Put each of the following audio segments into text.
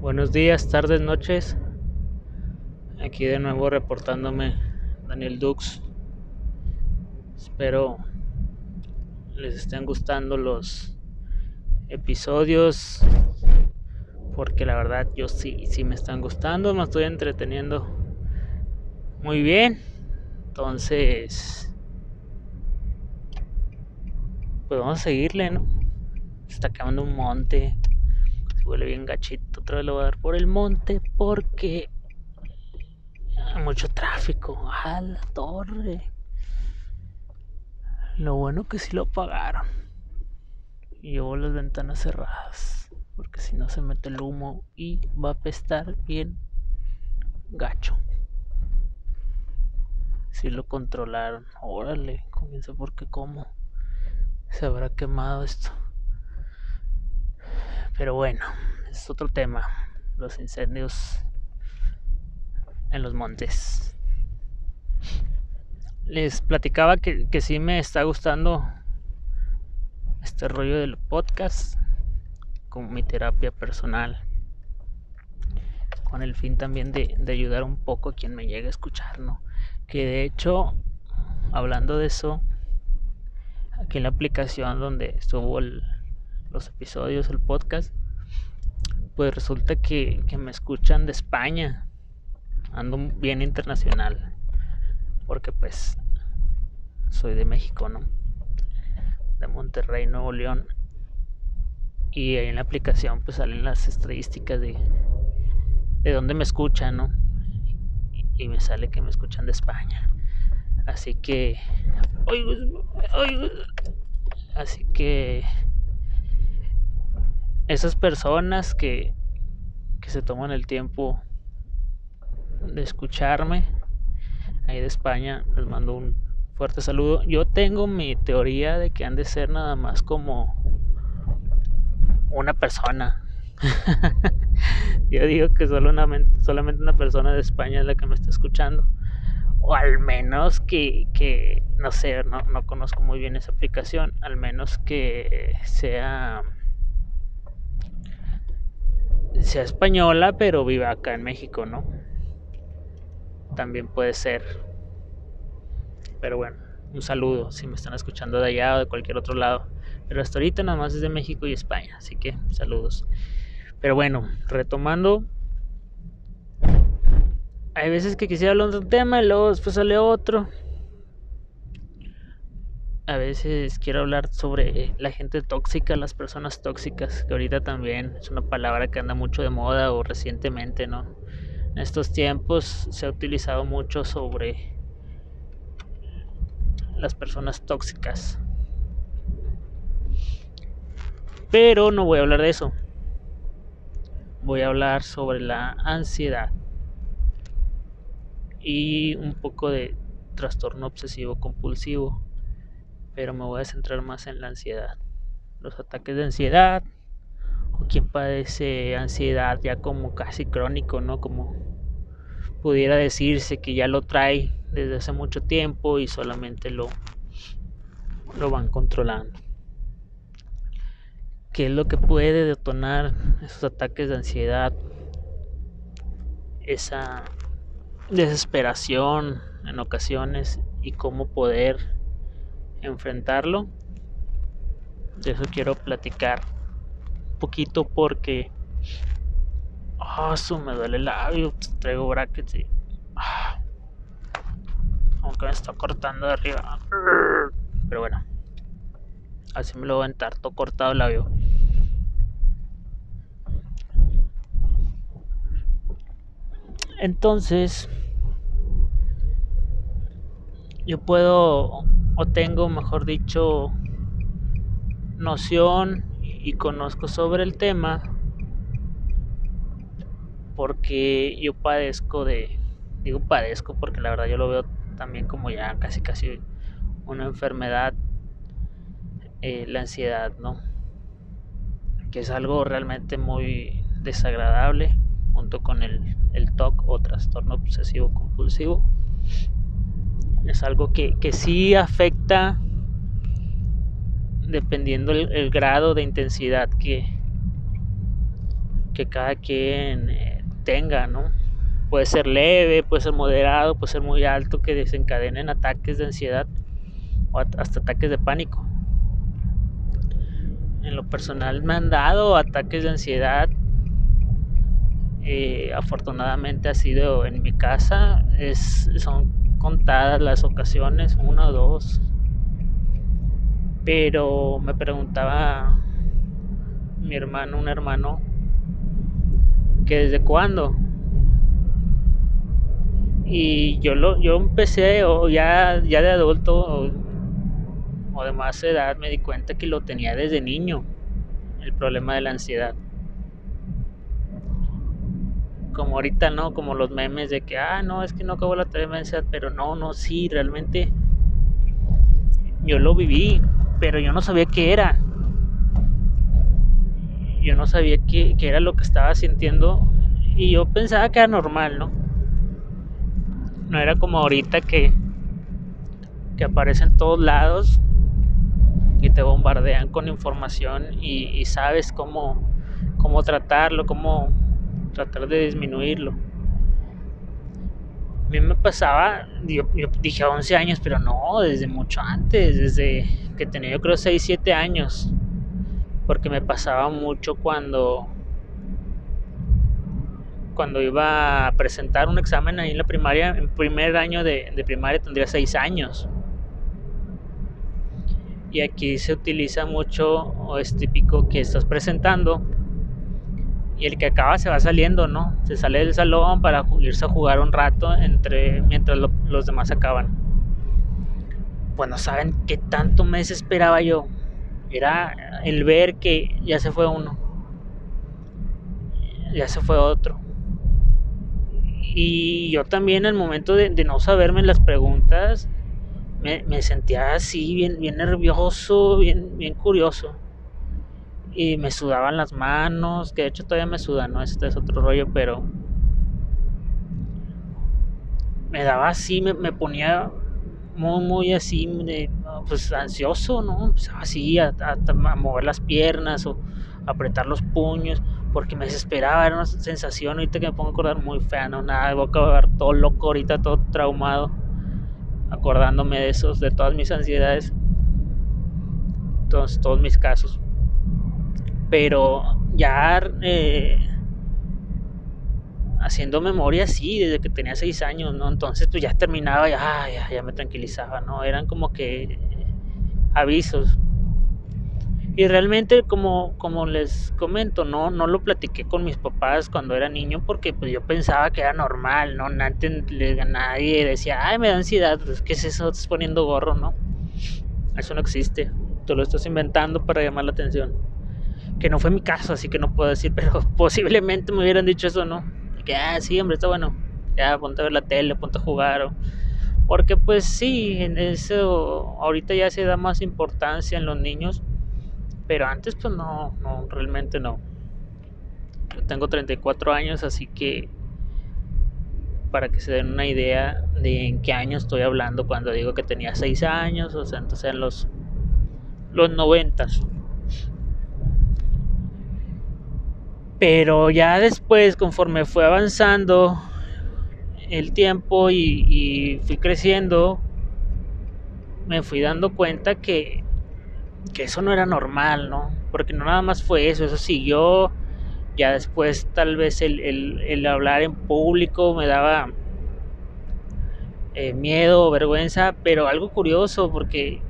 Buenos días, tardes, noches. Aquí de nuevo reportándome Daniel Dux. Espero les estén gustando los episodios porque la verdad yo sí, sí me están gustando, me estoy entreteniendo muy bien. Entonces, pues vamos a seguirle, ¿no? Está quemando un monte huele bien gachito. Otra vez lo voy a dar por el monte porque hay mucho tráfico. A la torre. Lo bueno que sí lo pagaron. Y llevo las ventanas cerradas. Porque si no se mete el humo y va a apestar bien gacho. Si lo controlaron. Órale, comienza porque cómo se habrá quemado esto. Pero bueno, es otro tema. Los incendios en los montes. Les platicaba que, que sí me está gustando este rollo del podcast como mi terapia personal. Con el fin también de, de ayudar un poco a quien me llegue a escuchar, ¿no? Que de hecho, hablando de eso, aquí en la aplicación donde estuvo el, los episodios, el podcast, pues resulta que, me escuchan de España. Ando bien internacional. Porque pues soy de México, ¿no? De Monterrey, Nuevo León. Y ahí en la aplicación pues salen las estadísticas de, de dónde me escuchan, ¿no? Y me sale que me escuchan de España. Así que... Así que esas personas que, que se toman el tiempo de escucharme ahí de España, les mando un fuerte saludo. Yo tengo mi teoría de que han de ser nada más como una persona. Yo digo que solo una, solamente una persona de España es la que me está escuchando. O al menos que, que no sé, no, no conozco muy bien esa aplicación. Al menos que sea sea española, pero vive acá en México, ¿no? También puede ser. Pero bueno, un saludo si me están escuchando de allá o de cualquier otro lado. Pero hasta ahorita nada más es de México y España, así que saludos. Pero bueno, retomando. Hay veces que quisiera hablar de un tema y luego después sale otro a veces quiero hablar sobre la gente tóxica, las personas tóxicas, que ahorita también es una palabra que anda mucho de moda o recientemente, ¿no? En estos tiempos se ha utilizado mucho sobre las personas tóxicas. Pero no voy a hablar de eso. Voy a hablar sobre la ansiedad y un poco de trastorno obsesivo compulsivo pero me voy a centrar más en la ansiedad. Los ataques de ansiedad, o quien padece ansiedad ya como casi crónico, ¿no? Como pudiera decirse que ya lo trae desde hace mucho tiempo y solamente lo, lo van controlando. ¿Qué es lo que puede detonar esos ataques de ansiedad? Esa desesperación en ocasiones y cómo poder enfrentarlo. De eso quiero platicar un poquito porque. Ah, oh, me duele el labio. Traigo brackets y. Ah, aunque me está cortando de arriba. Pero bueno. Así me lo voy a entrar. Todo cortado el labio. Entonces. Yo puedo o tengo, mejor dicho, noción y conozco sobre el tema porque yo padezco de, digo padezco porque la verdad yo lo veo también como ya casi casi una enfermedad, eh, la ansiedad, ¿no? Que es algo realmente muy desagradable junto con el, el TOC o trastorno obsesivo compulsivo es algo que, que sí afecta dependiendo el, grado de intensidad que, que cada quien eh, tenga, ¿no? Puede ser leve, puede ser moderado, puede ser muy alto, que desencadenen ataques de ansiedad o hasta ataques de pánico. En lo personal me han dado ataques de ansiedad. Eh, afortunadamente ha sido en mi casa. Es, son contadas las ocasiones, una o dos. Pero me preguntaba mi hermano, un hermano, que desde cuándo. Y yo lo, yo empecé, o ya, ya de adulto, o de más edad me di cuenta que lo tenía desde niño, el problema de la ansiedad. Como ahorita, ¿no? Como los memes de que, ah, no, es que no acabó la ansiedad, pero no, no, sí, realmente yo lo viví, pero yo no sabía qué era. Yo no sabía qué, qué era lo que estaba sintiendo y yo pensaba que era normal, ¿no? No era como ahorita que, que aparece en todos lados y te bombardean con información y, sabes cómo, cómo tratarlo, cómo tratar de disminuirlo. A mí me pasaba, yo, dije 11 años, pero no, desde mucho antes, desde que tenía yo creo 6, 7 años, porque me pasaba mucho cuando cuando iba a presentar un examen ahí en la primaria, en primer año de, de primaria tendría 6 años y aquí se utiliza mucho o es típico que estás presentando y el que acaba se va saliendo, ¿no? Se sale del salón para irse a jugar un rato entre mientras los demás acaban. Pues no saben qué tanto me desesperaba yo. Era el ver que ya se fue uno. Ya se fue otro. Y yo también al momento de, no saberme las preguntas, me, sentía así, bien, nervioso, bien curioso. Y me sudaban las manos, que de hecho todavía me sudan, ¿no? Este es otro rollo, pero me daba así, me, ponía muy, muy así, pues ansioso, ¿no? Empezaba así a, mover las piernas o apretar los puños, porque me desesperaba, era una sensación, ahorita que me pongo a acordar, muy fea, ¿no? Nada, voy a acabar todo loco, ahorita todo traumado acordándome de esos, de todas mis ansiedades, todos, todos mis casos. Pero ya eh, haciendo memoria, sí, desde que tenía seis años, ¿no? Entonces, pues ya terminaba, ya, ya, ya me tranquilizaba, ¿no? Eran como que avisos y realmente, como, como les comento, no, no lo platiqué con mis papás cuando era niño porque pues yo pensaba que era normal, ¿no? Nadie, decía, ay, me da ansiedad, pues, ¿qué es eso? Estás poniendo gorro, ¿no? Eso no existe. Tú lo estás inventando para llamar la atención. Que no fue mi caso, así que no puedo decir, pero posiblemente me hubieran dicho eso, ¿no? Que, ah, sí, hombre, está bueno. Ya, ponte a ver la tele, ponte a jugar. O... Porque pues sí, en eso ahorita ya se da más importancia en los niños pero antes pues no, no, realmente no. Yo tengo 34 años, así que para que se den una idea de en qué año estoy hablando cuando digo que tenía 6 años, o sea, entonces en los, los 90. Pero ya después, conforme fue avanzando el tiempo y, fui creciendo, me fui dando cuenta que que eso no era normal, ¿no? Porque no nada más fue eso, eso siguió, ya después tal vez el, hablar en público me daba eh, miedo, vergüenza, pero algo curioso porque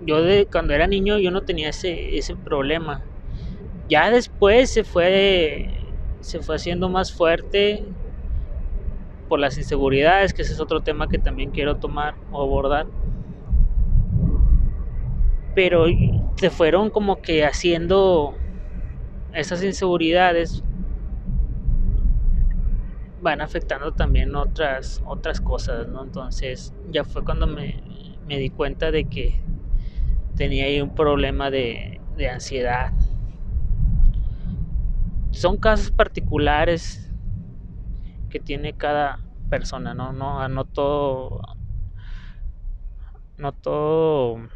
yo de, cuando era niño yo no tenía ese, ese problema. Ya después se fue, se fue haciendo más fuerte por las inseguridades, que ese es otro tema que también quiero tomar o abordar pero se fueron como que haciendo esas inseguridades van afectando también otras otras cosas, ¿no? Entonces ya fue cuando me, di cuenta de que tenía ahí un problema de, de ansiedad. Son casos particulares que tiene cada persona, ¿no? No, no todo. No todo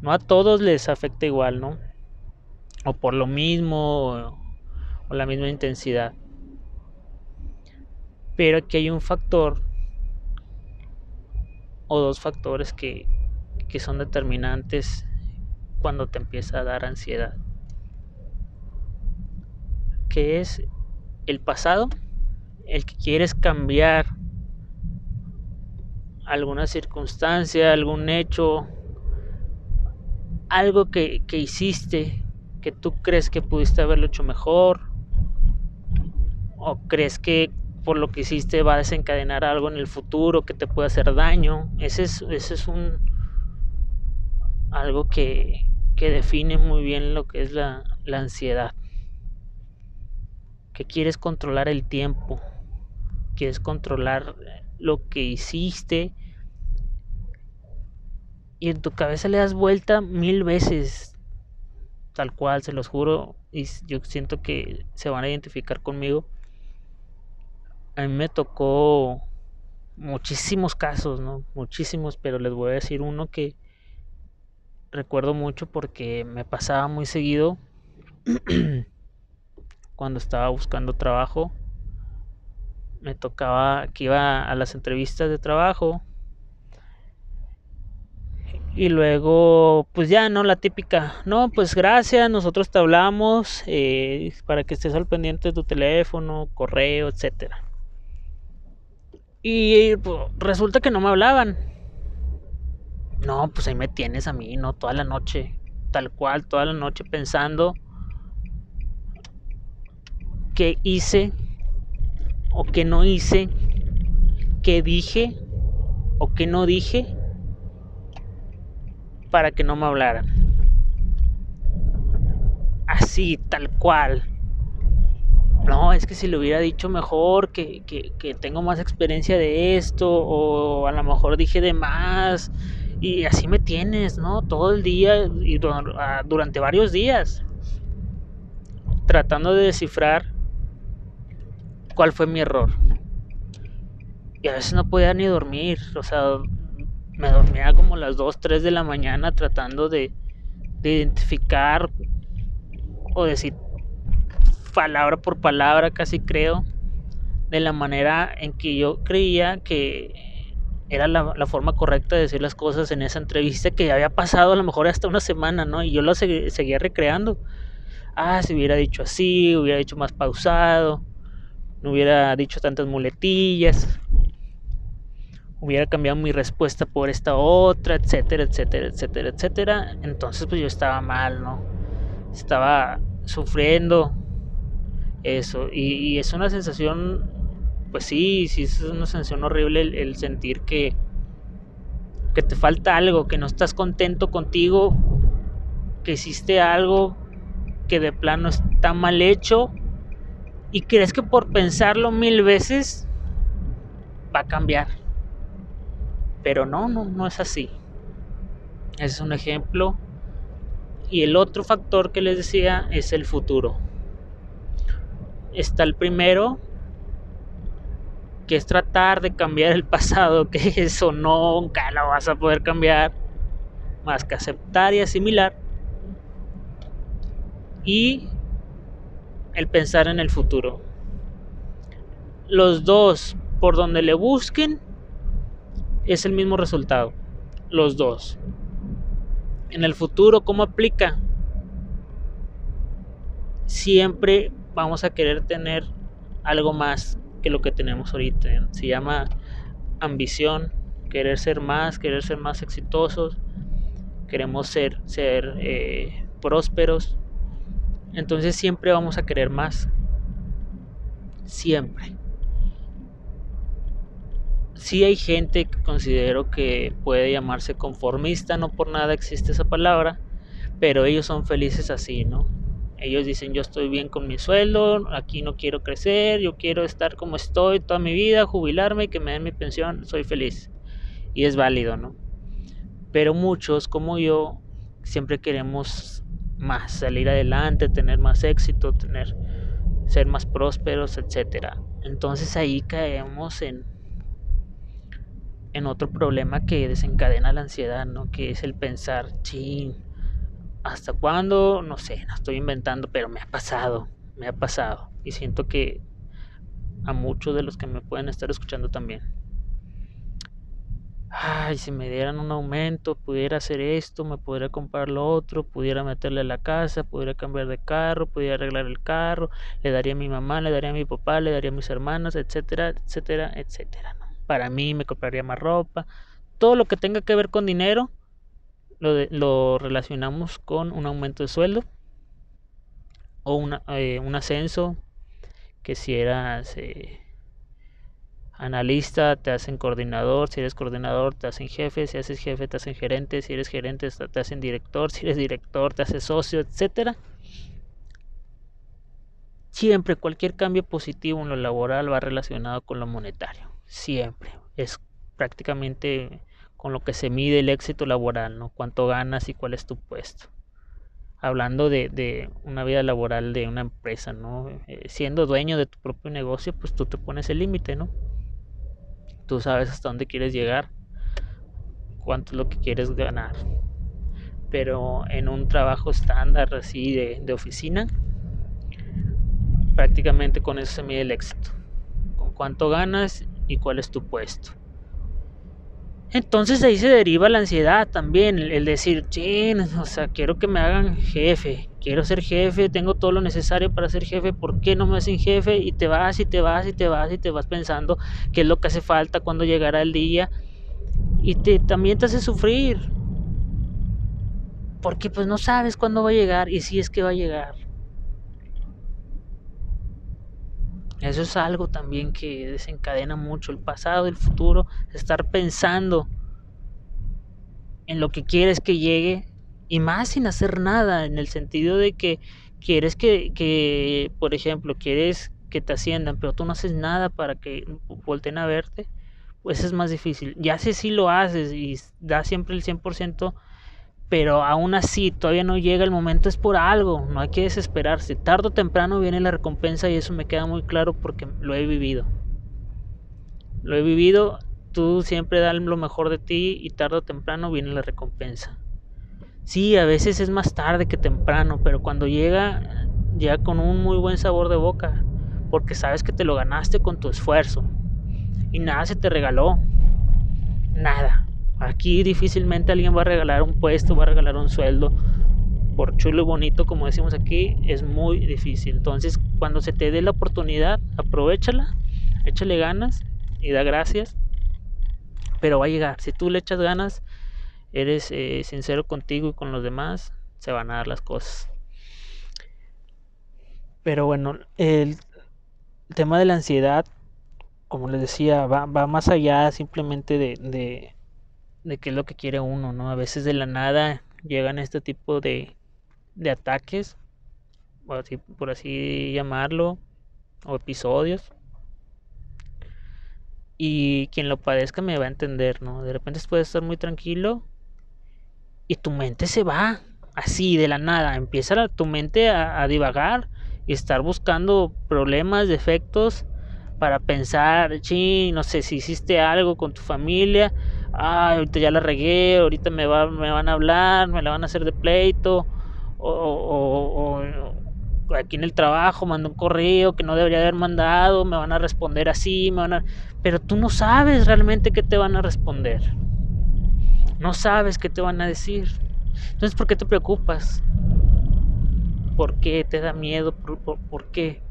no a todos les afecta igual, ¿no? O por lo mismo, o la misma intensidad. Pero aquí hay un factor o dos factores que, que son determinantes cuando te empieza a dar ansiedad. Que es el pasado, el que quieres cambiar alguna circunstancia, algún hecho, algo que, que hiciste que tú crees que pudiste haberlo hecho mejor o crees que por lo que hiciste va a desencadenar algo en el futuro que te puede hacer daño. Ese es, ese es un algo que, que define muy bien lo que es la, la ansiedad. Que quieres controlar el tiempo, quieres controlar lo que hiciste y en tu cabeza le das vuelta mil veces, tal cual, se los juro, y yo siento que se van a identificar conmigo. A mí me tocó muchísimos casos, ¿no? Muchísimos, pero les voy a decir uno que recuerdo mucho porque me pasaba muy seguido cuando estaba buscando trabajo. Me tocaba que iba a las entrevistas de trabajo y luego, pues ya, ¿no? La típica, no, pues gracias, nosotros te hablamos eh, para que estés al pendiente de tu teléfono, correo, etcétera. Y pues, resulta que no me hablaban. No, pues ahí me tienes a mí, ¿no? Toda la noche, tal cual, toda la noche pensando qué hice o qué no hice, qué dije o qué no dije para que no me hablaran. Así, tal cual. No, es que si le hubiera dicho mejor, que, que, tengo más experiencia de esto, o a lo mejor dije de más, y así me tienes, ¿no? Todo el día y ah, durante varios días, tratando de descifrar cuál fue mi error. Y a veces no podía ni dormir, o sea, me dormía como las 2, 3 de la mañana tratando de, identificar o decir palabra por palabra, casi creo, de la manera en que yo creía que era la, forma correcta de decir las cosas en esa entrevista que había pasado a lo mejor hasta una semana, ¿no? Y yo lo seguía recreando. Ah, si hubiera dicho así, hubiera dicho más pausado, no hubiera dicho tantas muletillas hubiera cambiado mi respuesta por esta otra, etcétera, etcétera, etcétera, etcétera. Entonces pues yo estaba mal, ¿no? Estaba sufriendo eso. Y, es una sensación, pues sí, sí, es una sensación horrible el, sentir que, que te falta algo, que no estás contento contigo, que hiciste algo que de plano está mal hecho y crees que por pensarlo mil veces va a cambiar. Pero no, no, no es así. Ese es un ejemplo. Y el otro factor que les decía es el futuro. Está el primero, que es tratar de cambiar el pasado, que eso nunca lo vas a poder cambiar, más que aceptar y asimilar. Y el pensar en el futuro. Los dos, por donde le busquen, es el mismo resultado, los dos. En el futuro, ¿cómo aplica? Siempre vamos a querer tener algo más que lo que tenemos ahorita. Se llama ambición, querer ser más, querer ser más exitosos, queremos ser, ser eh, prósperos. Entonces siempre vamos a querer más. Siempre sí hay gente que considero que puede llamarse conformista, no por nada existe esa palabra, pero ellos son felices así, ¿no? Ellos dicen yo estoy bien con mi sueldo, aquí no quiero crecer, yo quiero estar como estoy toda mi vida, jubilarme y que me den mi pensión, soy feliz. Y es válido, ¿no? Pero muchos como yo siempre queremos más, salir adelante, tener más éxito, tener ser más prósperos, etcétera. Entonces ahí caemos en en otro problema que desencadena la ansiedad, ¿no? Que es el pensar, ching, ¿hasta cuándo? No sé, no estoy inventando, pero me ha pasado. me ha pasado y siento que a muchos de los que me pueden estar escuchando también. Ay, si me dieran un aumento, pudiera hacer esto, me pudiera comprar lo otro, pudiera meterle a la casa, pudiera cambiar de carro, pudiera arreglar el carro, le daría a mi mamá, le daría a mi papá, le daría a mis hermanos, etcétera, etcétera, etcétera. Para mí me compraría más ropa. Todo lo que tenga que ver con dinero lo, lo relacionamos con un aumento de sueldo o una, eh, un ascenso, que si eras eh, analista te hacen coordinador, si eres coordinador te hacen jefe, si haces jefe te hacen gerente, si eres gerente te hacen director, si eres director te haces socio, etcétera. Siempre cualquier cambio positivo en lo laboral va relacionado con lo monetario, siempre. Es prácticamente con lo que se mide el éxito laboral, ¿no? Cuánto ganas y cuál es tu puesto hablando de, una vida laboral de una empresa, ¿no? Eh, siendo dueño de tu propio negocio, pues tú te pones el límite, ¿no? Tú sabes hasta dónde quieres llegar, cuánto es lo que quieres ganar. Pero en un trabajo estándar así de, de oficina, prácticamente con eso se mide el éxito. Con cuánto ganas y cuál es tu puesto. Entonces ahí se deriva la ansiedad también, el, decir, chin, o sea, quiero que me hagan jefe, quiero ser jefe, tengo todo lo necesario para ser jefe, ¿por qué no me hacen jefe? Y te vas y te vas y te vas y te vas pensando qué es lo que hace falta cuando llegará el día y te, también te hace sufrir, porque pues no sabes cuándo va a llegar y si es que va a llegar. Eso es algo también que desencadena mucho el pasado, el futuro, estar pensando en lo que quieres que llegue y más sin hacer nada, en el sentido de que quieres que, que por ejemplo, quieres que te asciendan, pero tú no haces nada para que volten a verte, pues es más difícil. Ya sé si lo haces y da siempre el 100%, pero aún así todavía no llega el momento, es por algo, no hay que desesperarse. Tardo o temprano viene la recompensa y eso me queda muy claro porque lo he vivido. Lo he vivido, tú siempre das lo mejor de ti y tarde o temprano viene la recompensa. Sí, a veces es más tarde que temprano, pero cuando llega, llega con un muy buen sabor de boca, porque sabes que te lo ganaste con tu esfuerzo y nada se te regaló. Nada. Aquí difícilmente alguien va a regalar un puesto, va a regalar un sueldo. Por chulo y bonito, como decimos aquí, es muy difícil. Entonces, cuando se te dé la oportunidad, aprovechala, échale ganas y da gracias. Pero va a llegar. Si tú le echas ganas, eres eh, sincero contigo y con los demás, se van a dar las cosas. Pero bueno, el tema de la ansiedad, como les decía, va, va más allá simplemente de de qué es lo que quiere uno, ¿no? A veces de la nada llegan este tipo de, de ataques, por así, por así llamarlo, o episodios. Y quien lo padezca me va a entender, ¿no? De repente puedes estar muy tranquilo y tu mente se va así de la nada. Empieza tu mente a, divagar y estar buscando problemas, defectos para pensar, sí, no sé si hiciste algo con tu familia ah, ahorita ya la regué, ahorita me, va, me van a hablar, me la van a hacer de pleito, o, aquí en el trabajo mando un correo que no debería haber mandado, me van a responder así, me van a... Pero tú no sabes realmente qué te van a responder. No sabes qué te van a decir. Entonces, ¿por qué te preocupas? ¿Por qué te da miedo? ¿Por, qué?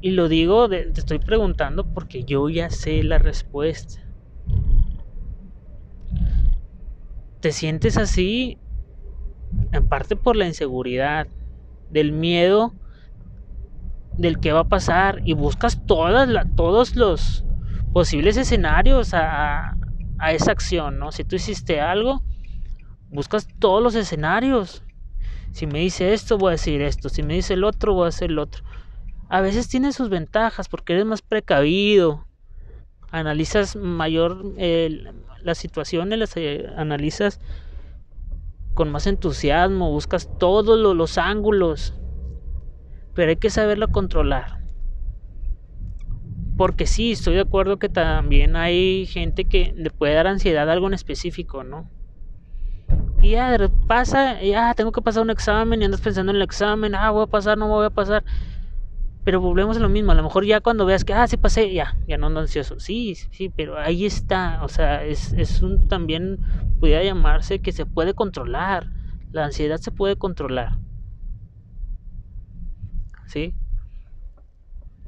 Y lo digo, te estoy preguntando porque yo ya sé la respuesta. te sientes así en parte por la inseguridad, del miedo del que va a pasar y buscas todas todos los posibles escenarios a, a, esa acción, ¿no? Si tú hiciste algo, buscas todos los escenarios. Si me dice esto, voy a decir esto. Si me dice el otro, voy a hacer el otro. A veces tiene sus ventajas porque eres más precavido. Analizas mayor, el las situaciones las eh, analizas con más entusiasmo, buscas todos los, ángulos, pero hay que saberlo controlar. Porque sí, estoy de acuerdo que también hay gente que le puede dar ansiedad a algo en específico, ¿no? Y ya pasa, ya tengo que pasar un examen y andas pensando en el examen, ah, voy a pasar, no voy a pasar. Pero volvemos a lo mismo, a lo mejor ya cuando veas que, ah, sí pasé, ya, ya no ando ansioso. Sí, sí, pero ahí está, o sea, es, es un también, pudiera llamarse que se puede controlar. La ansiedad se puede controlar. ¿Sí?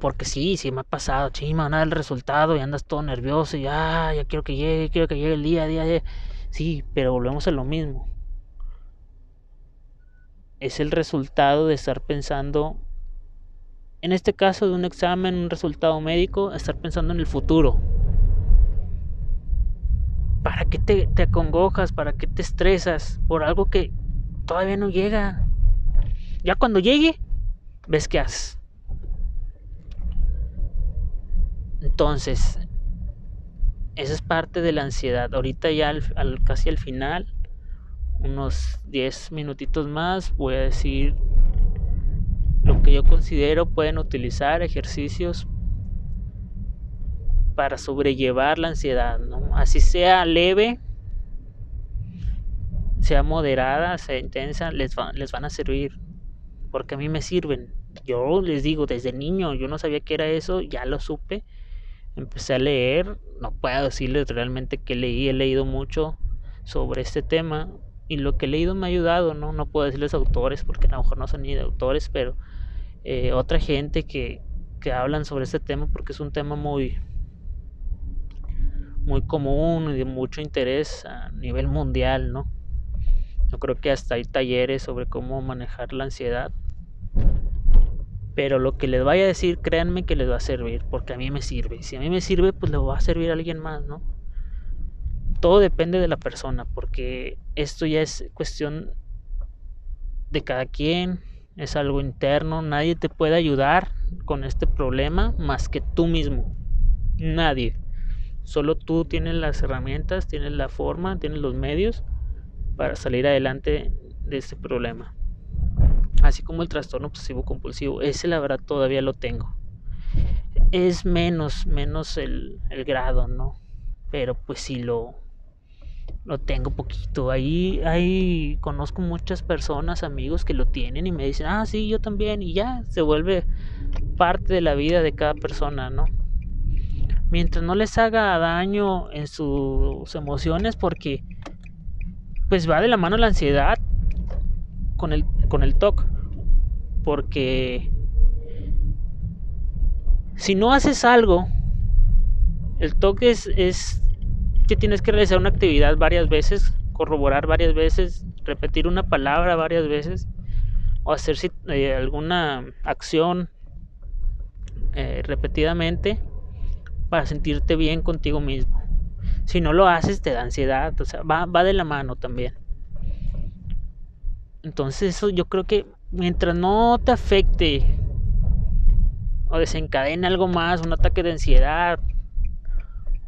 Porque sí, sí me ha pasado, chima, nada el resultado y andas todo nervioso y ah, ya quiero que llegue, quiero que llegue el día, día, día. Sí, pero volvemos a lo mismo. Es el resultado de estar pensando, en este caso de un examen, un resultado médico, estar pensando en el futuro. ¿Para qué te, te acongojas? ¿Para qué te estresas por algo que todavía no llega? Ya cuando llegue, ves qué haces. Entonces, esa es parte de la ansiedad. Ahorita ya al, casi al final, unos 10 minutitos más, voy a decir lo que yo considero pueden utilizar ejercicios para sobrellevar la ansiedad, Así sea leve, sea moderada, sea intensa, les, les van a servir. Porque a mí me sirven. Yo les digo, desde niño, yo no sabía qué era eso, ya lo supe empecé a leer, no puedo decirles realmente que leí, he leído mucho sobre este tema y lo que he leído me ha ayudado, ¿no? No puedo decirles autores porque a lo mejor no son ni de autores, pero eh, otra gente que, que hablan sobre este tema porque es un tema muy muy común y de mucho interés a nivel mundial, ¿no? Yo creo que hasta hay talleres sobre cómo manejar la ansiedad pero lo que les vaya a decir, créanme que les va a servir, porque a mí me sirve. Si a mí me sirve, pues le va a servir a alguien más, ¿no? Todo depende de la persona, porque esto ya es cuestión de cada quien, es algo interno, nadie te puede ayudar con este problema más que tú mismo. Nadie. Solo tú tienes las herramientas, tienes la forma, tienes los medios para salir adelante de este problema así como el trastorno obsesivo compulsivo. Ese la verdad todavía lo tengo. Es menos, menos el, grado, ¿no? Pero pues sí lo, lo tengo poquito. Ahí, ahí conozco muchas personas, amigos que lo tienen y me dicen, ah, sí, yo también. Y ya se vuelve parte de la vida de cada persona, ¿no? Mientras no les haga daño en sus emociones, porque pues va de la mano la ansiedad con el, con el TOC porque si no haces algo, el toque es, que tienes que realizar una actividad varias veces, corroborar varias veces, repetir una palabra varias veces o hacer eh, alguna acción eh, repetidamente para sentirte bien contigo mismo. Si no lo haces te da ansiedad, o sea, va, va de la mano también. Entonces eso yo creo que mientras no te afecte o desencadene algo más, un ataque de ansiedad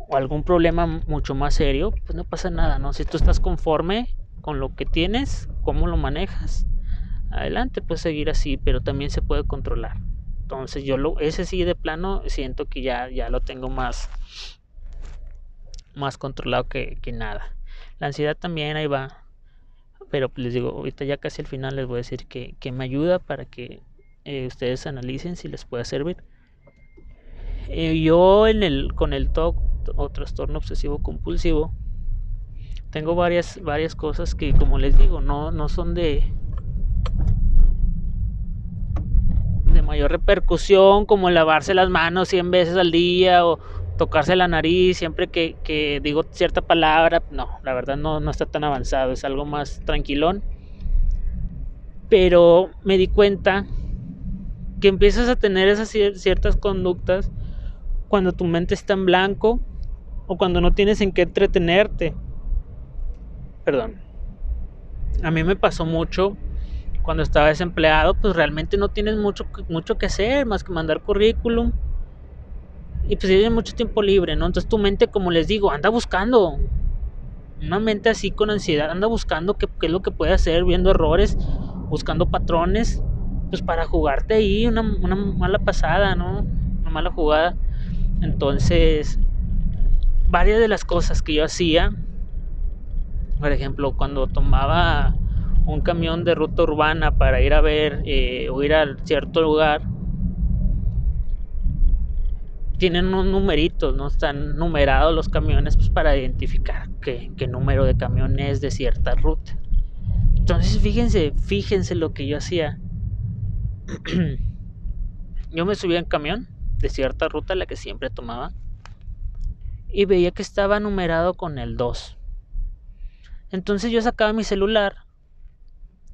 o algún problema mucho más serio, pues no pasa nada, ¿no? Si tú estás conforme con lo que tienes, cómo lo manejas, adelante, puedes seguir así, pero también se puede controlar. Entonces yo lo, ese sí de plano siento que ya, ya lo tengo más, más controlado que, que nada. La ansiedad también ahí va, pero les digo, ahorita ya casi al final les voy a decir que, me ayuda para que eh, ustedes analicen si les puede servir. Eh, yo en el, con el TOC o trastorno obsesivo compulsivo tengo varias, varias cosas que como les digo no, no son de, de mayor repercusión como lavarse las manos 100 veces al día o, tocarse la nariz siempre que, digo cierta palabra, no, la verdad no, no está tan avanzado, es algo más tranquilón. Pero me di cuenta que empiezas a tener esas ciertas conductas cuando tu mente está en blanco o cuando no tienes en qué entretenerte. Perdón. A mí me pasó mucho cuando estaba desempleado, pues realmente no tienes mucho, mucho que hacer más que mandar currículum y pues tienes mucho tiempo libre, ¿no? Entonces tu mente, como les digo, anda buscando. Una mente así con ansiedad, anda buscando qué, es lo que puede hacer, viendo errores, buscando patrones, pues para jugarte ahí una, una mala pasada, ¿no? Una mala jugada. Entonces, varias de las cosas que yo hacía Por ejemplo, cuando tomaba un camión de ruta urbana para ir a ver eh, o ir a cierto lugar, tienen unos numeritos, ¿no? Están numerados los camiones pues, para identificar qué, número de camión es de cierta ruta. Entonces, fíjense, fíjense lo que yo hacía. yo me subía en camión de cierta ruta, la que siempre tomaba, y veía que estaba numerado con el 2. Entonces yo sacaba mi celular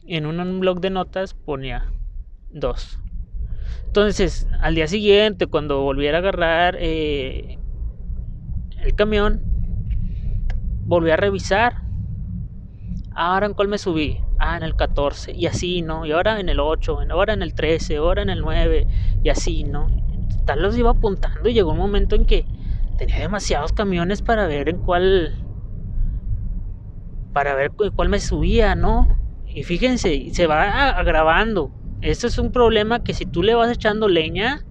y en un blog de notas ponía 2. Entonces, al día siguiente, cuando volviera a agarrar eh, el camión, volví a revisar. Ahora en cuál me subí. Ah, en el 14. Y así, ¿no? Y ahora en el 8. Ahora en el 13. Ahora en el 9. Y así, ¿no? Tal los iba apuntando y llegó un momento en que tenía demasiados camiones para ver en cuál. Para ver cuál me subía, ¿no? Y fíjense, se va agravando. Esto es un problema que si tú le vas echando leña,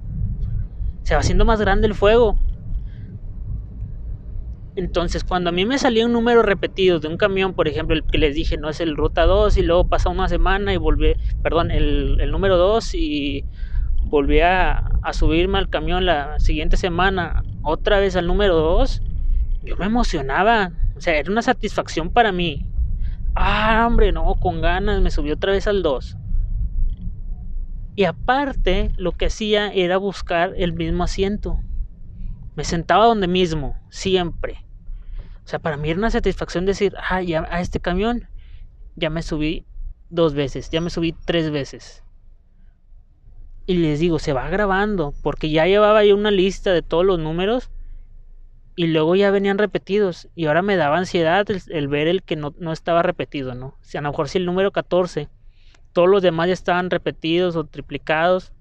se va haciendo más grande el fuego. Entonces, cuando a mí me salía un número repetido de un camión, por ejemplo, el que les dije, no es el ruta 2, y luego pasa una semana y volví, perdón, el, el número 2 y volví a, a, subirme al camión la siguiente semana, otra vez al número 2, yo me emocionaba. O sea, era una satisfacción para mí. Ah, hombre, no, con ganas, me subí otra vez al 2. Y aparte, lo que hacía era buscar el mismo asiento. Me sentaba donde mismo, siempre. O sea, para mí era una satisfacción decir, ah, ya a este camión ya me subí dos veces, ya me subí tres veces. Y les digo, se va grabando, porque ya llevaba yo una lista de todos los números y luego ya venían repetidos. Y ahora me daba ansiedad el, ver el que no, no, estaba repetido, ¿no? O sea, a lo mejor si el número 14 todos los demás ya estaban repetidos o triplicados.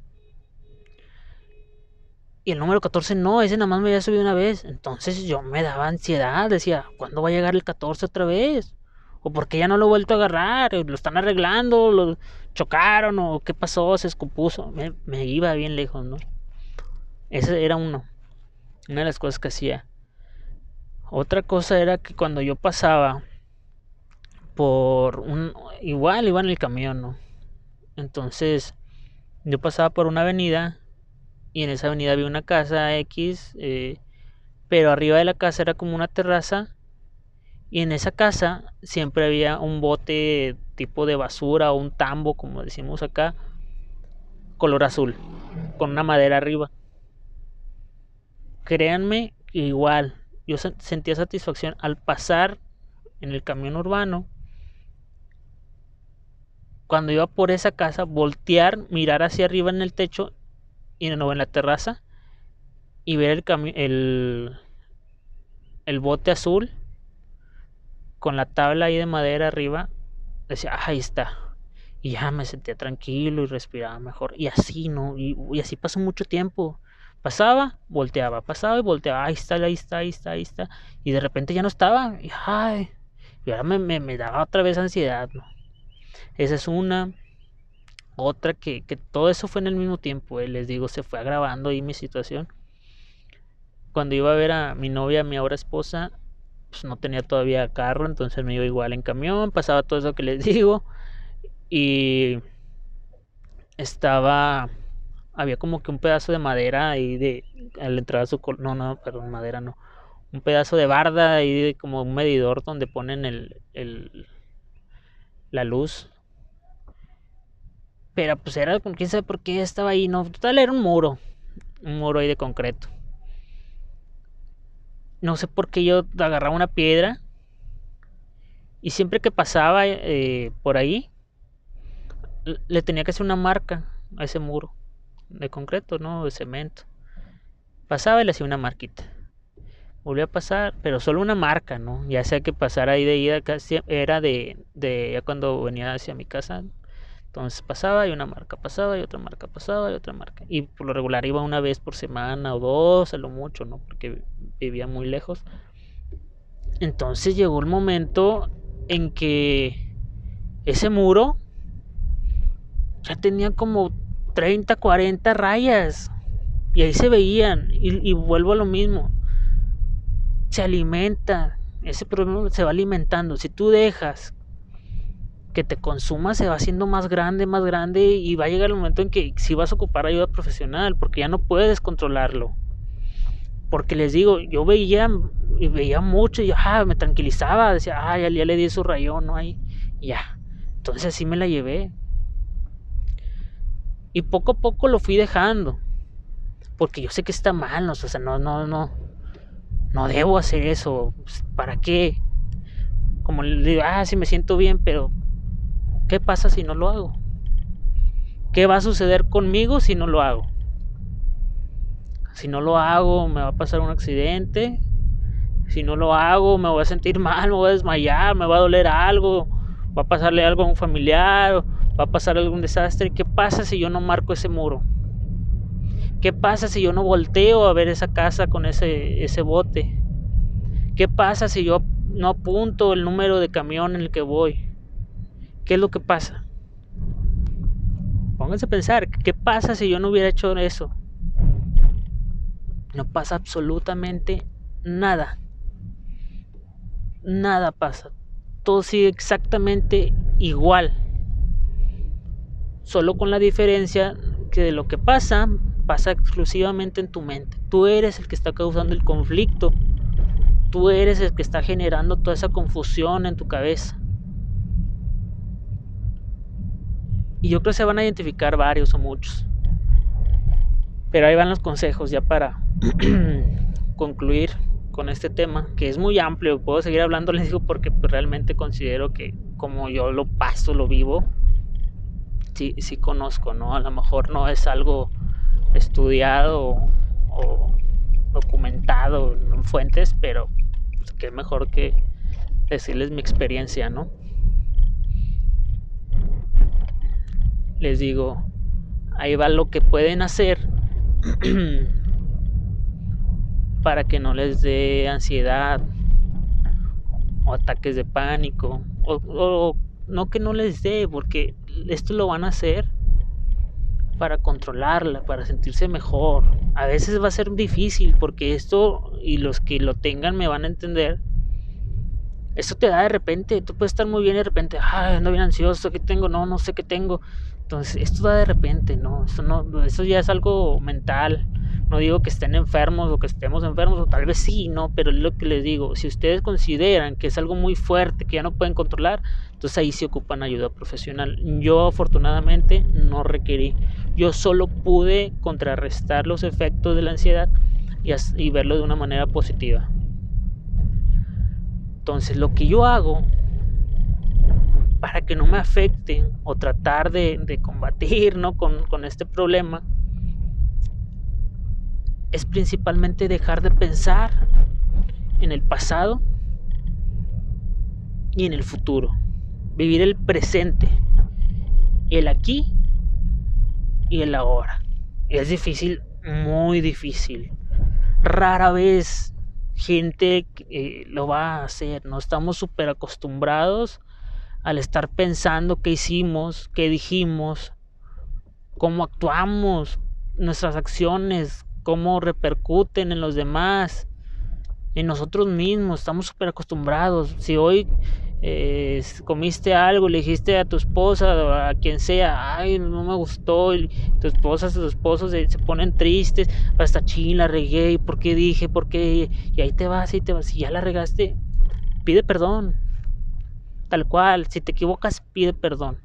Y el número 14 no, ese nada más me había subido una vez. Entonces yo me daba ansiedad, decía, ¿cuándo va a llegar el 14 otra vez? ¿O por qué ya no lo he vuelto a agarrar? ¿Lo están arreglando? ¿Lo chocaron? ¿O qué pasó? ¿Se escompuso? Me, me iba bien lejos, ¿no? Ese era uno. Una de las cosas que hacía. Otra cosa era que cuando yo pasaba por un igual iba en el camión, ¿no? Entonces yo pasaba por una avenida y en esa avenida había una casa X, eh, pero arriba de la casa era como una terraza y en esa casa siempre había un bote tipo de basura o un tambo, como decimos acá, color azul, con una madera arriba. Créanme igual, yo sentía satisfacción al pasar en el camión urbano cuando iba por esa casa, voltear, mirar hacia arriba en el techo y no en la terraza y ver el, el, el bote azul con la tabla ahí de madera arriba, decía, ah, ahí está. Y ya me sentía tranquilo y respiraba mejor. Y así, ¿no? Y, así pasó mucho tiempo. Pasaba, volteaba, pasaba y volteaba. Ahí está, ahí está, ahí está, ahí está. Y de repente ya no estaba. Y, ay, y ahora me, me, me daba otra vez ansiedad, ¿no? Esa es una. Otra que, que todo eso fue en el mismo tiempo, eh, les digo, se fue agravando ahí mi situación. Cuando iba a ver a mi novia, mi ahora esposa, pues no tenía todavía carro, entonces me iba igual en camión, pasaba todo eso que les digo. Y estaba había como que un pedazo de madera ahí de al entrar a su no no perdón madera no un pedazo de barda ahí de como un medidor donde ponen el, el la luz pero pues era quién sabe por qué estaba ahí. No, total era un muro. Un muro ahí de concreto. No sé por qué yo agarraba una piedra. Y siempre que pasaba eh, por ahí, le tenía que hacer una marca a ese muro. De concreto, ¿no? De cemento. Pasaba y le hacía una marquita. Volvía a pasar, pero solo una marca, ¿no? Ya sea que pasara ahí de ida, era de, de ya cuando venía hacia mi casa, entonces pasaba y una marca pasaba y otra marca pasaba y otra marca. Y por lo regular iba una vez por semana o dos, a lo mucho, ¿no? Porque vivía muy lejos. Entonces llegó el momento en que ese muro ya tenía como 30, 40 rayas. Y ahí se veían. Y vuelvo a lo mismo. Se alimenta ese problema se va alimentando. Si tú dejas que te consuma, se va haciendo más grande, más grande y va a llegar el momento en que si vas a ocupar ayuda profesional, porque ya no puedes controlarlo. Porque les digo, yo veía y veía mucho y yo, ah, me tranquilizaba, decía, ah, ya, le di su rayón, no hay, ya. Entonces así me la llevé. Y poco a poco lo fui dejando. Porque yo sé que está mal, o sea, no, no, no, no debo hacer eso. Pues, ¿Para qué? Como le digo, ah, sí me siento bien, pero ¿qué pasa si no lo hago? ¿Qué va a suceder conmigo si no lo hago? Si no lo hago, me va a pasar un accidente. Si no lo hago, me voy a sentir mal, me voy a desmayar, me va a doler algo, va a pasarle algo a un familiar, va a pasar algún desastre. ¿Qué pasa si yo no marco ese muro? ¿Qué pasa si yo no volteo a ver esa casa con ese, ese bote? ¿Qué pasa si yo no apunto el número de camión en el que voy? ¿Qué es lo que pasa? Pónganse a pensar, ¿qué pasa si yo no hubiera hecho eso? No pasa absolutamente nada. Nada pasa. Todo sigue exactamente igual. Solo con la diferencia que de lo que pasa pasa exclusivamente en tu mente. Tú eres el que está causando el conflicto. Tú eres el que está generando toda esa confusión en tu cabeza. Y yo creo que se van a identificar varios o muchos. Pero ahí van los consejos ya para concluir con este tema, que es muy amplio. Puedo seguir hablando, les digo, porque pues, realmente considero que como yo lo paso, lo vivo, sí, sí conozco, ¿no? A lo mejor no es algo estudiado o documentado en fuentes, pero pues, qué mejor que decirles mi experiencia, ¿no? Les digo, ahí va lo que pueden hacer para que no les dé ansiedad o ataques de pánico o, o no que no les dé porque esto lo van a hacer para controlarla, para sentirse mejor. A veces va a ser difícil porque esto, y los que lo tengan me van a entender, esto te da de repente, tú puedes estar muy bien y de repente, ay, ando bien ansioso, ¿qué tengo? No, no sé qué tengo. Entonces, esto da de repente, ¿no? Esto, no, eso ya es algo mental. No digo que estén enfermos o que estemos enfermos, o tal vez sí, ¿no? Pero es lo que les digo, si ustedes consideran que es algo muy fuerte, que ya no pueden controlar, entonces ahí se ocupan ayuda profesional. Yo afortunadamente no requerí. Yo solo pude contrarrestar los efectos de la ansiedad y, verlo de una manera positiva. Entonces lo que yo hago para que no me afecte o tratar de, combatir ¿no? con, con este problema es principalmente dejar de pensar en el pasado y en el futuro vivir el presente, el aquí y el ahora. Es difícil, muy difícil. Rara vez gente eh, lo va a hacer, no estamos súper acostumbrados al estar pensando qué hicimos, qué dijimos, cómo actuamos, nuestras acciones, cómo repercuten en los demás, en nosotros mismos, estamos súper acostumbrados. Si hoy eh, comiste algo, le dijiste a tu esposa o a quien sea, ay, no me gustó, y tu esposa, tus esposos se, ponen tristes, hasta ching, la regué, ¿por qué dije? ¿Por qué? Y ahí te vas, y te vas, si ya la regaste, pide perdón, tal cual, si te equivocas, pide perdón.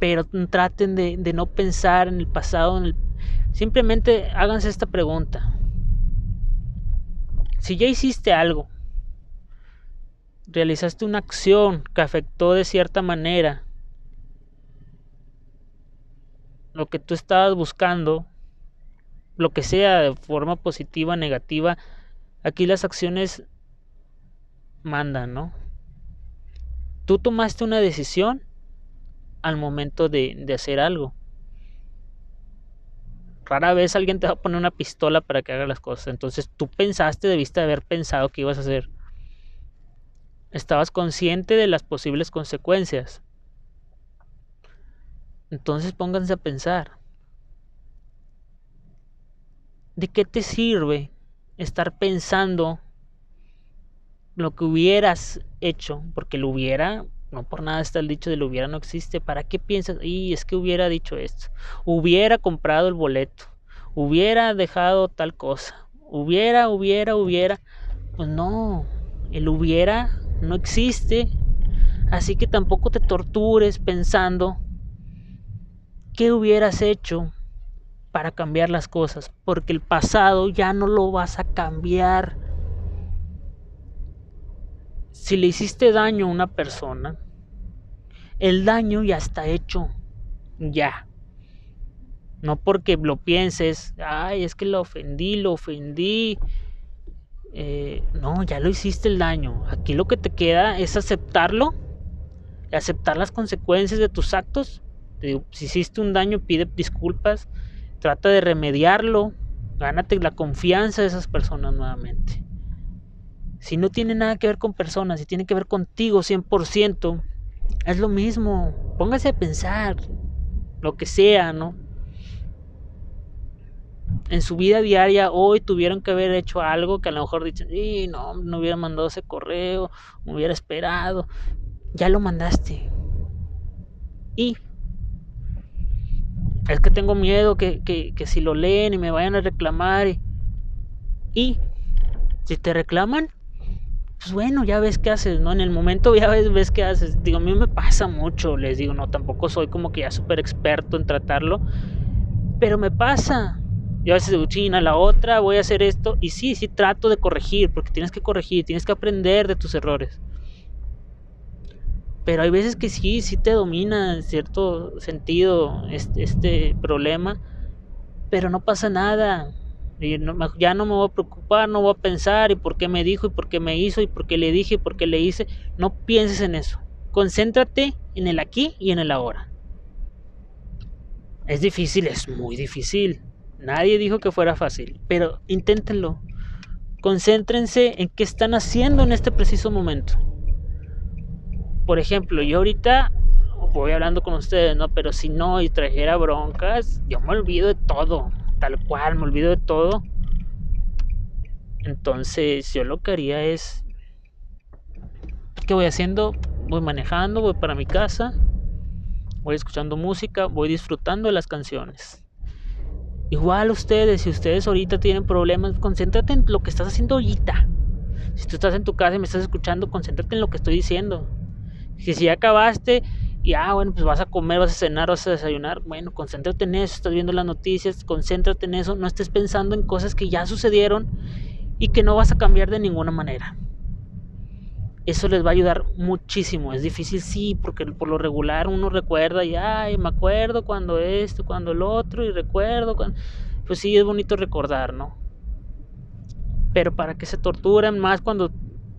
Pero traten de, de no pensar en el pasado, en el... simplemente háganse esta pregunta. Si ya hiciste algo realizaste una acción que afectó de cierta manera lo que tú estabas buscando, lo que sea de forma positiva, negativa, aquí las acciones mandan, ¿no? Tú tomaste una decisión al momento de, de hacer algo. Rara vez alguien te va a poner una pistola para que haga las cosas. Entonces tú pensaste, debiste haber pensado que ibas a hacer estabas consciente de las posibles consecuencias. Entonces pónganse a pensar, ¿de qué te sirve estar pensando lo que hubieras hecho, porque lo hubiera, no por nada está el dicho de lo hubiera no existe, ¿para qué piensas? Y es que hubiera dicho esto, hubiera comprado el boleto, hubiera dejado tal cosa, hubiera, hubiera, hubiera, pues no, el hubiera no existe, así que tampoco te tortures pensando qué hubieras hecho para cambiar las cosas, porque el pasado ya no lo vas a cambiar si le hiciste daño a una persona, el daño ya está hecho. Ya. No porque lo pienses, ay, es que lo ofendí, lo ofendí. Eh, no, ya lo hiciste el daño. Aquí lo que te queda es aceptarlo, aceptar las consecuencias de tus actos. si hiciste un daño, pide disculpas, trata de remediarlo, gánate la confianza de esas personas nuevamente. Si no tiene nada que ver con personas, si tiene que ver contigo 100%, es lo mismo. Póngase a pensar lo que sea, ¿no? En su vida diaria hoy tuvieron que haber hecho algo que a lo mejor dicen, sí, no, no hubiera mandado ese correo, me hubiera esperado. Ya lo mandaste. Y es que tengo miedo que, que, que si lo leen y me vayan a reclamar. Y, y si te reclaman, pues bueno, ya ves qué haces, ¿no? En el momento ya ves, ves qué haces. Digo, a mí me pasa mucho, les digo, no, tampoco soy como que ya súper experto en tratarlo, pero me pasa. Yo a veces digo, china, la otra, voy a hacer esto, y sí, sí trato de corregir, porque tienes que corregir, tienes que aprender de tus errores. Pero hay veces que sí, sí te domina en cierto sentido este, este problema, pero no pasa nada ya no me voy a preocupar, no voy a pensar y por qué me dijo y por qué me hizo y por qué le dije y por qué le hice. No pienses en eso. Concéntrate en el aquí y en el ahora. Es difícil, es muy difícil. Nadie dijo que fuera fácil, pero inténtenlo. Concéntrense en qué están haciendo en este preciso momento. Por ejemplo, yo ahorita voy hablando con ustedes, ¿no? Pero si no y trajera broncas, yo me olvido de todo tal cual, me olvido de todo. Entonces yo lo que haría es, ¿qué voy haciendo? Voy manejando, voy para mi casa, voy escuchando música, voy disfrutando de las canciones. Igual ustedes, si ustedes ahorita tienen problemas, concéntrate en lo que estás haciendo ahorita. Si tú estás en tu casa y me estás escuchando, concéntrate en lo que estoy diciendo. Si, si ya acabaste, y ah, bueno, pues vas a comer, vas a cenar, vas a desayunar. Bueno, concéntrate en eso, estás viendo las noticias, concéntrate en eso, no estés pensando en cosas que ya sucedieron y que no vas a cambiar de ninguna manera. Eso les va a ayudar muchísimo. Es difícil, sí, porque por lo regular uno recuerda y, ay, me acuerdo cuando esto, cuando el otro, y recuerdo cuando... Pues sí, es bonito recordar, ¿no? Pero para que se torturen más cuando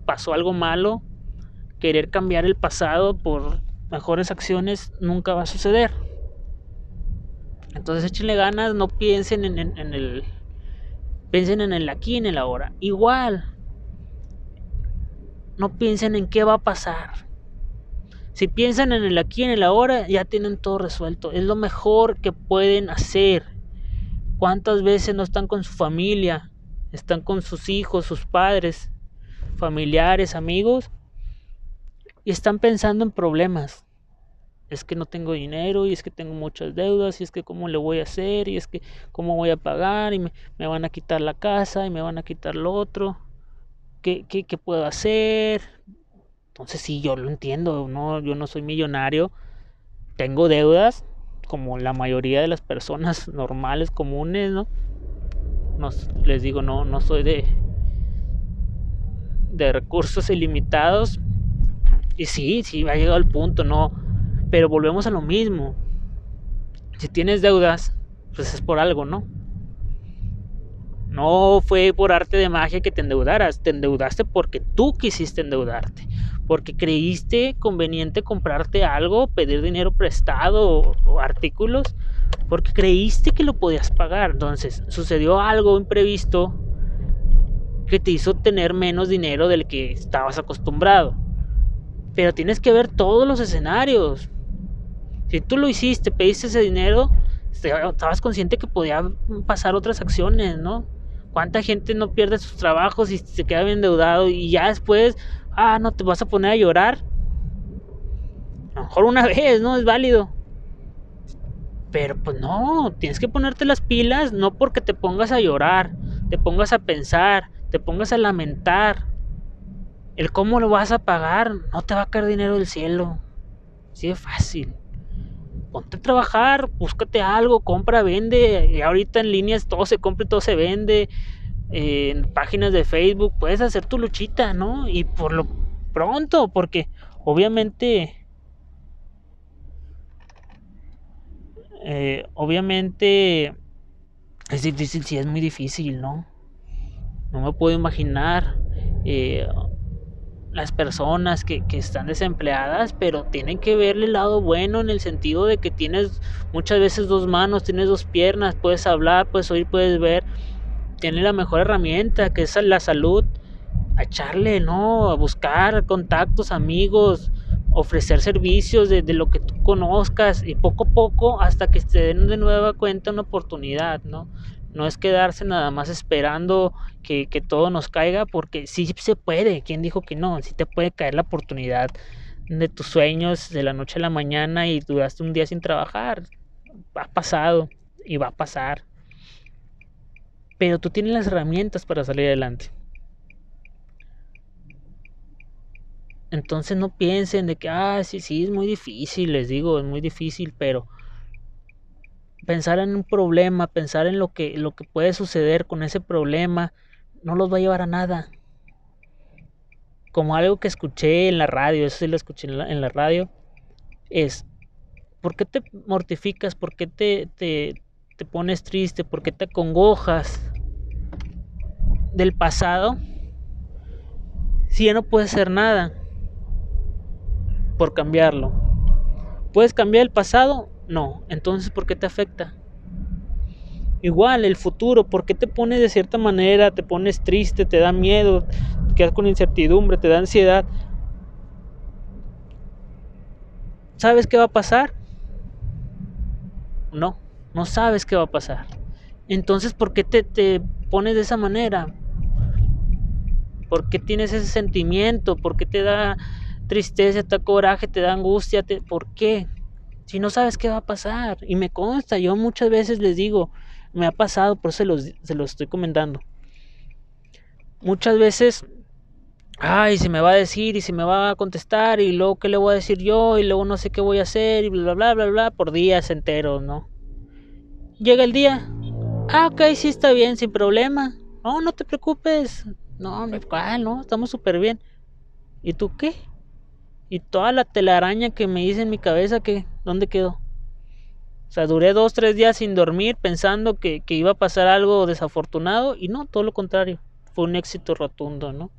pasó algo malo, querer cambiar el pasado por mejores acciones nunca va a suceder. Entonces échenle ganas, no piensen en, el... Piensen en el aquí, en el ahora. Igual, no piensen en qué va a pasar. Si piensan en el aquí, en el ahora, ya tienen todo resuelto. Es lo mejor que pueden hacer. ¿Cuántas veces no están con su familia? Están con sus hijos, sus padres, familiares, amigos y están pensando en problemas. Es que no tengo dinero y es que tengo muchas deudas y es que cómo le voy a hacer y es que cómo voy a pagar y me, van a quitar la casa y me van a quitar lo otro. ¿Qué, qué, puedo hacer? Entonces sí, yo lo entiendo, no, yo no soy millonario, tengo deudas como la mayoría de las personas normales, comunes, ¿no? les digo, no, no soy de, de recursos ilimitados, y sí, sí, ha llegado el punto, no. Pero volvemos a lo mismo. Si tienes deudas, pues es por algo, ¿no? No fue por arte de magia que te endeudaras, te endeudaste porque tú quisiste endeudarte, porque creíste conveniente comprarte algo, pedir dinero prestado o, artículos, porque creíste que lo podías pagar. Entonces sucedió algo imprevisto que te hizo tener menos dinero del que estabas acostumbrado. Pero tienes que ver todos los escenarios. Si tú lo hiciste, pediste ese dinero, estabas consciente que podía pasar otras acciones, ¿no? ¿Cuánta gente no pierde sus trabajos y se queda bien endeudado y ya después, ah, no te vas a poner a llorar? A lo mejor una vez, ¿no? Es válido. Pero pues no, tienes que ponerte las pilas, no porque te pongas a llorar, te pongas a pensar, te pongas a lamentar. El cómo lo vas a pagar, no te va a caer dinero del cielo. Así de fácil. Ponte a trabajar, búscate algo, compra, vende. Y ahorita en líneas todo se compra y todo se vende. en páginas de Facebook puedes hacer tu luchita, ¿no? Y por lo pronto, porque obviamente Eh, obviamente es difícil, sí es muy difícil, ¿no? No me puedo imaginar eh, las personas que, que, están desempleadas, pero tienen que verle el lado bueno en el sentido de que tienes muchas veces dos manos, tienes dos piernas, puedes hablar, puedes oír, puedes ver. Tienes la mejor herramienta que es la salud. A echarle, ¿no? A buscar contactos, amigos, ofrecer servicios de, lo que tú conozcas y poco a poco hasta que te den de nueva cuenta una oportunidad, ¿no? No es quedarse nada más esperando que, todo nos caiga, porque sí se puede, ¿quién dijo que no? Sí te puede caer la oportunidad de tus sueños de la noche a la mañana y duraste un día sin trabajar. Ha pasado y va a pasar. Pero tú tienes las herramientas para salir adelante. Entonces no piensen de que, ah, sí, sí, es muy difícil, les digo, es muy difícil, pero pensar en un problema, pensar en lo que, lo que puede suceder con ese problema, no los va a llevar a nada. Como algo que escuché en la radio, eso sí lo escuché en la, radio, es, ¿por qué te mortificas? ¿Por qué te, te, te pones triste? ¿Por qué te congojas del pasado? Si ya no puedes hacer nada por cambiarlo. ¿Puedes cambiar el pasado? No. Entonces, ¿por qué te afecta? Igual, el futuro, ¿por qué te pones de cierta manera? Te pones triste, te da miedo, te quedas con incertidumbre, te da ansiedad. ¿Sabes qué va a pasar? No, no sabes qué va a pasar. Entonces, ¿por qué te, te pones de esa manera? ¿Por qué tienes ese sentimiento? ¿Por qué te da tristeza, te da coraje, te da angustia. Te... ¿Por qué? Si no sabes qué va a pasar. Y me consta, yo muchas veces les digo, me ha pasado, por eso se los, se los estoy comentando. Muchas veces, ay, se me va a decir y se me va a contestar y luego qué le voy a decir yo y luego no sé qué voy a hacer y bla, bla, bla, bla, por días enteros, ¿no? Llega el día, ah, ok, sí está bien, sin problema. No, no te preocupes. No, no, no, estamos súper bien. ¿Y tú qué? Y toda la telaraña que me hice en mi cabeza, que ¿dónde quedó? O sea, duré dos, tres días sin dormir pensando que, que iba a pasar algo desafortunado y no, todo lo contrario. Fue un éxito rotundo, ¿no?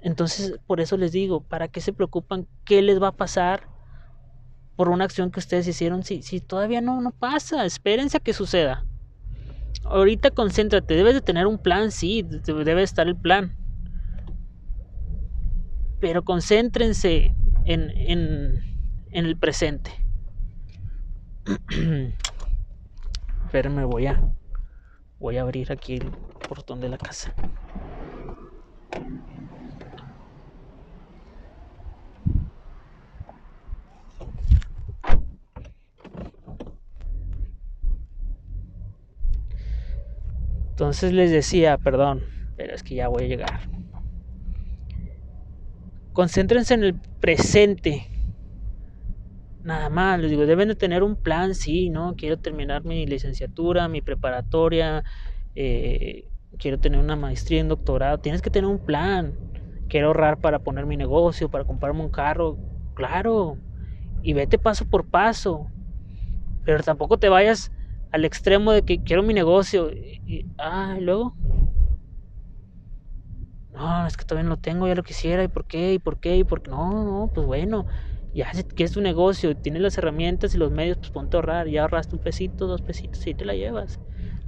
Entonces, por eso les digo, ¿para qué se preocupan? ¿Qué les va a pasar por una acción que ustedes hicieron si, si todavía no, no pasa? Espérense a que suceda. Ahorita concéntrate, debes de tener un plan, sí, debe estar el plan pero concéntrense en, en, el presente. me voy a voy a abrir aquí el portón de la casa. Entonces les decía, perdón, pero es que ya voy a llegar. Concéntrense en el presente. Nada más, les digo, deben de tener un plan, sí, ¿no? Quiero terminar mi licenciatura, mi preparatoria, eh, quiero tener una maestría en doctorado. Tienes que tener un plan. Quiero ahorrar para poner mi negocio, para comprarme un carro. Claro. Y vete paso por paso. Pero tampoco te vayas al extremo de que quiero mi negocio. Y, ah, y luego no, es que todavía no lo tengo, ya lo quisiera, ¿y por qué? ¿Y por qué? ¿Y por qué? No, no, pues bueno, ya que es tu negocio, tienes las herramientas y los medios, pues ponte a ahorrar, ya ahorraste un pesito, dos pesitos y te la llevas.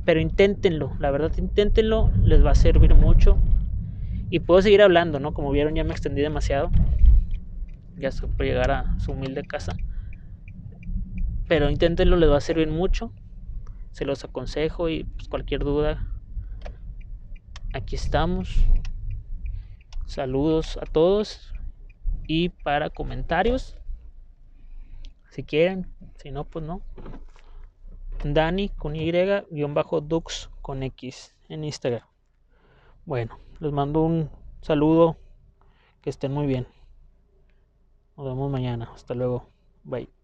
Pero inténtenlo, la verdad, inténtenlo, les va a servir mucho. Y puedo seguir hablando, ¿no? Como vieron, ya me extendí demasiado. Ya estoy por llegar a su humilde casa. Pero inténtenlo, les va a servir mucho. Se los aconsejo y pues, cualquier duda aquí estamos. Saludos a todos. Y para comentarios, si quieren, si no, pues no. Dani con Y, guion bajo Dux con X en Instagram. Bueno, les mando un saludo. Que estén muy bien. Nos vemos mañana. Hasta luego. Bye.